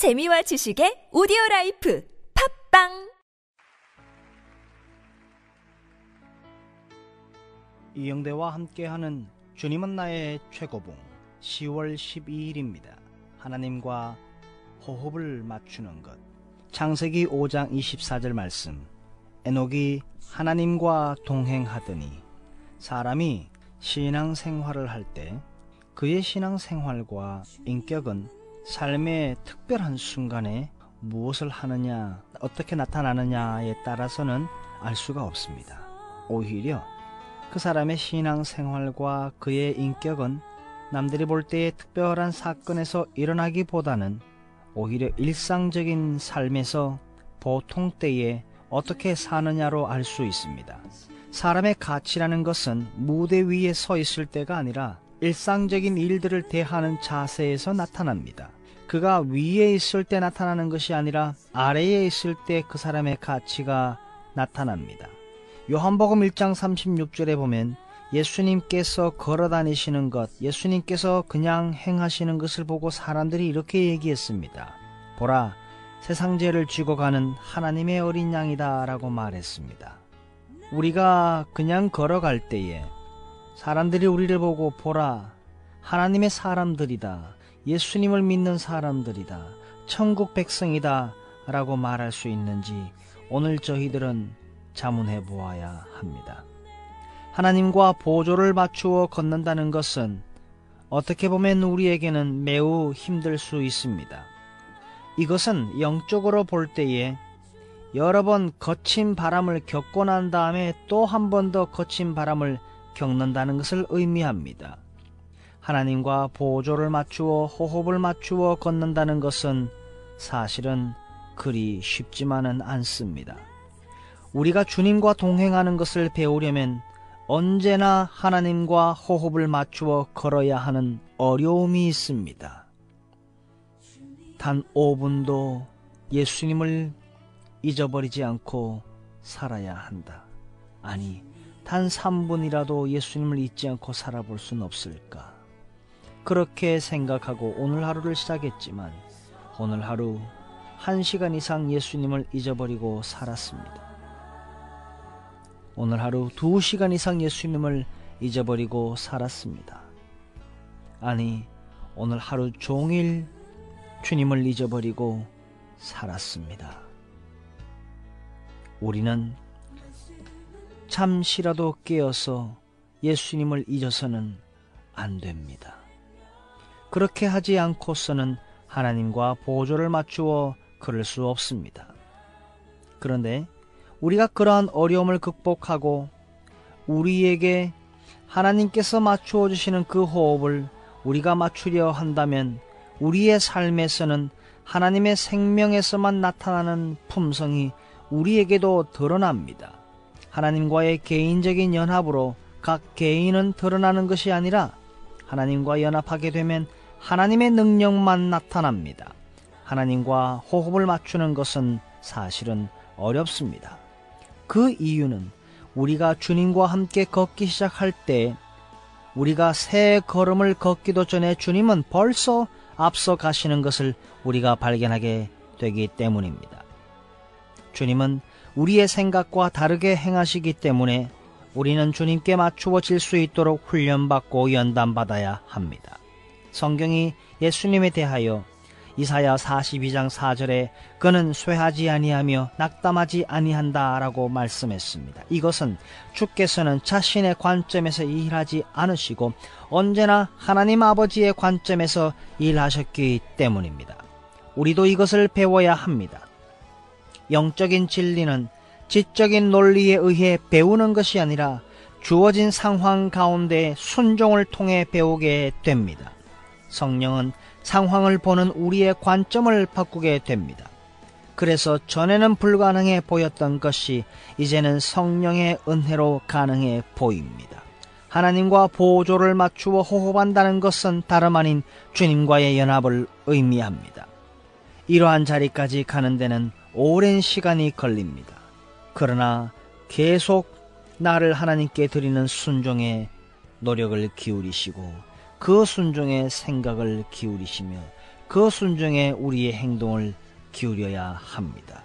재미와 지식의 오디오 라이프 팟빵! 이영대와 함께하는 주님은 나의 최고봉 10월 12일입니다. 하나님과 호흡을 맞추는 것. 창세기 5장 24절 말씀. 에녹이 하나님과 동행하더니 사람이 신앙 생활을 할 때 그의 신앙 생활과 인격은 삶의 특별한 순간에 무엇을 하느냐, 어떻게 나타나느냐에 따라서는 알 수가 없습니다. 오히려 그 사람의 신앙 생활과 그의 인격은 남들이 볼 때의 특별한 사건에서 일어나기보다는 오히려 일상적인 삶에서 보통 때에 어떻게 사느냐로 알 수 있습니다. 사람의 가치라는 것은 무대 위에 서 있을 때가 아니라 일상적인 일들을 대하는 자세에서 나타납니다. 그가 위에 있을 때 나타나는 것이 아니라 아래에 있을 때 그 사람의 가치가 나타납니다. 요한복음 1장 36절에 보면 예수님께서 걸어 다니시는 것, 예수님께서 그냥 행하시는 것을 보고 사람들이 이렇게 얘기했습니다. 보라, 세상 죄를 쥐고 가는 하나님의 어린 양이다 라고 말했습니다. 우리가 그냥 걸어갈 때에 사람들이 우리를 보고 보라, 하나님의 사람들이다. 예수님을 믿는 사람들이다. 천국 백성이다. 라고 말할 수 있는지 오늘 저희들은 자문해 보아야 합니다. 하나님과 보조를 맞추어 걷는다는 것은 어떻게 보면 우리에게는 매우 힘들 수 있습니다. 이것은 영적으로 볼 때에 여러 번 거친 바람을 겪고 난 다음에 또 한 번 더 거친 바람을 겪는다는 것을 의미합니다. 하나님과 보조를 맞추어 호흡을 맞추어 걷는다는 것은 사실은 그리 쉽지만은 않습니다. 우리가 주님과 동행하는 것을 배우려면 언제나 하나님과 호흡을 맞추어 걸어야 하는 어려움이 있습니다. 단 5분도 예수님을 잊어버리지 않고 살아야 한다. 아니, 단 3분이라도 예수님을 잊지 않고 살아볼 수는 없을까? 그렇게 생각하고 오늘 하루를 시작했지만 오늘 하루 1시간 이상 예수님을 잊어버리고 살았습니다. 오늘 하루 2시간 이상 예수님을 잊어버리고 살았습니다. 아니, 오늘 하루 종일 주님을 잊어버리고 살았습니다. 우리는 잠시라도 깨어서 예수님을 잊어서는 안 됩니다. 그렇게 하지 않고서는 하나님과 보조를 맞추어 그럴 수 없습니다. 그런데 우리가 그러한 어려움을 극복하고 우리에게 하나님께서 맞추어 주시는 그 호흡을 우리가 맞추려 한다면 우리의 삶에서는 하나님의 생명에서만 나타나는 품성이 우리에게도 드러납니다. 하나님과의 개인적인 연합으로 각 개인은 드러나는 것이 아니라 하나님과 연합하게 되면 하나님의 능력만 나타납니다. 하나님과 호흡을 맞추는 것은 사실은 어렵습니다. 그 이유는 우리가 주님과 함께 걷기 시작할 때 우리가 새 걸음을 걷기도 전에 주님은 벌써 앞서 가시는 것을 우리가 발견하게 되기 때문입니다. 주님은 우리의 생각과 다르게 행하시기 때문에 우리는 주님께 맞추어질 수 있도록 훈련받고 연단받아야 합니다. 성경이 예수님에 대하여 이사야 42장 4절에 그는 쇠하지 아니하며 낙담하지 아니한다라고 말씀했습니다. 이것은 주께서는 자신의 관점에서 일하지 않으시고 언제나 하나님 아버지의 관점에서 일하셨기 때문입니다. 우리도 이것을 배워야 합니다. 영적인 진리는 지적인 논리에 의해 배우는 것이 아니라 주어진 상황 가운데 순종을 통해 배우게 됩니다. 성령은 상황을 보는 우리의 관점을 바꾸게 됩니다. 그래서 전에는 불가능해 보였던 것이 이제는 성령의 은혜로 가능해 보입니다. 하나님과 보조를 맞추어 호흡한다는 것은 다름 아닌 주님과의 연합을 의미합니다. 이러한 자리까지 가는 데는 오랜 시간이 걸립니다. 그러나 계속 나를 하나님께 드리는 순종에 노력을 기울이시고 그 순종에 생각을 기울이시며 그 순종에 우리의 행동을 기울여야 합니다.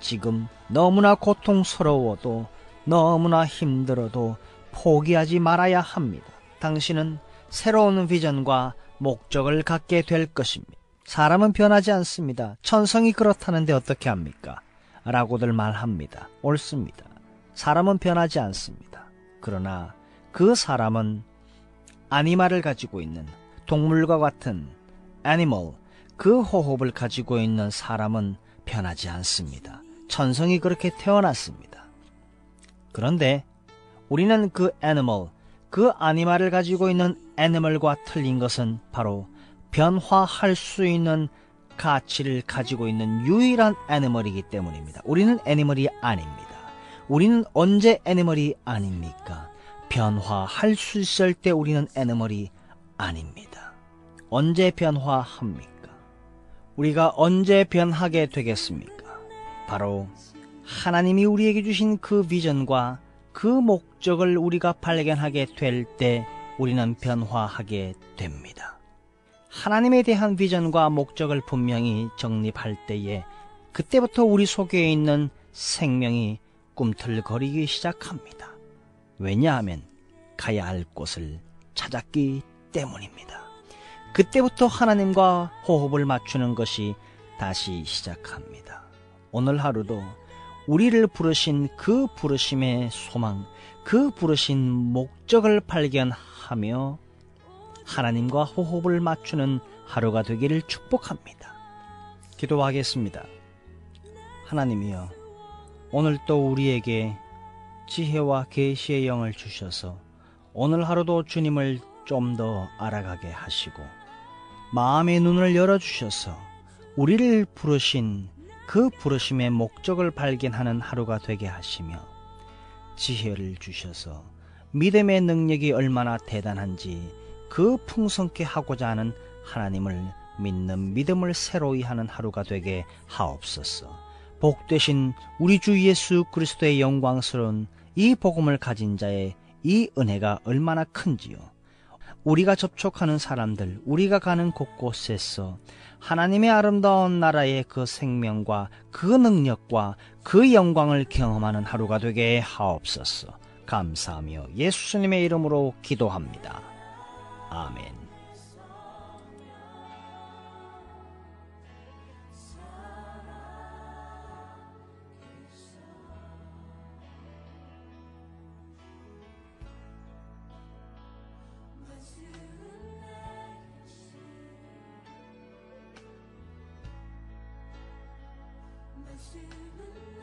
지금 너무나 고통스러워도 너무나 힘들어도 포기하지 말아야 합니다. 당신은 새로운 비전과 목적을 갖게 될 것입니다. 사람은 변하지 않습니다. 천성이 그렇다는데 어떻게 합니까? 라고들 말합니다. 옳습니다. 사람은 변하지 않습니다. 그러나 그 사람은 아니마를 가지고 있는 동물과 같은 animal, 그 호흡을 가지고 있는 사람은 변하지 않습니다. 천성이 그렇게 태어났습니다. 그런데 우리는 그 animal, 그 아니마를 가지고 있는 animal과 틀린 것은 바로 변화할 수 있는 가치를 가지고 있는 유일한 animal이기 때문입니다. 우리는 animal이 아닙니다. 우리는 언제 애니멀이 아닙니까? 변화할 수 있을 때 우리는 애니멀이 아닙니다. 언제 변화합니까? 우리가 언제 변하게 되겠습니까? 바로 하나님이 우리에게 주신 그 비전과 그 목적을 우리가 발견하게 될 때 우리는 변화하게 됩니다. 하나님에 대한 비전과 목적을 분명히 정립할 때에 그때부터 우리 속에 있는 생명이 꿈틀거리기 시작합니다. 왜냐하면 가야 할 곳을 찾았기 때문입니다. 그때부터 하나님과 호흡을 맞추는 것이 다시 시작합니다. 오늘 하루도 우리를 부르신 그 부르심의 소망, 그 부르신 목적을 발견하며 하나님과 호흡을 맞추는 하루가 되기를 축복합니다. 기도하겠습니다. 하나님이여, 오늘 또 우리에게 지혜와 계시의 영을 주셔서 오늘 하루도 주님을 좀 더 알아가게 하시고 마음의 눈을 열어 주셔서 우리를 부르신 그 부르심의 목적을 발견하는 하루가 되게 하시며 지혜를 주셔서 믿음의 능력이 얼마나 대단한지 그 풍성케 하고자 하는 하나님을 믿는 믿음을 새로이 하는 하루가 되게 하옵소서. 복되신 우리 주 예수 그리스도의 영광스러운 이 복음을 가진 자의 이 은혜가 얼마나 큰지요. 우리가 접촉하는 사람들, 우리가 가는 곳곳에서 하나님의 아름다운 나라의 그 생명과 그 능력과 그 영광을 경험하는 하루가 되게 하옵소서. 감사하며 예수님의 이름으로 기도합니다. 아멘. 是门。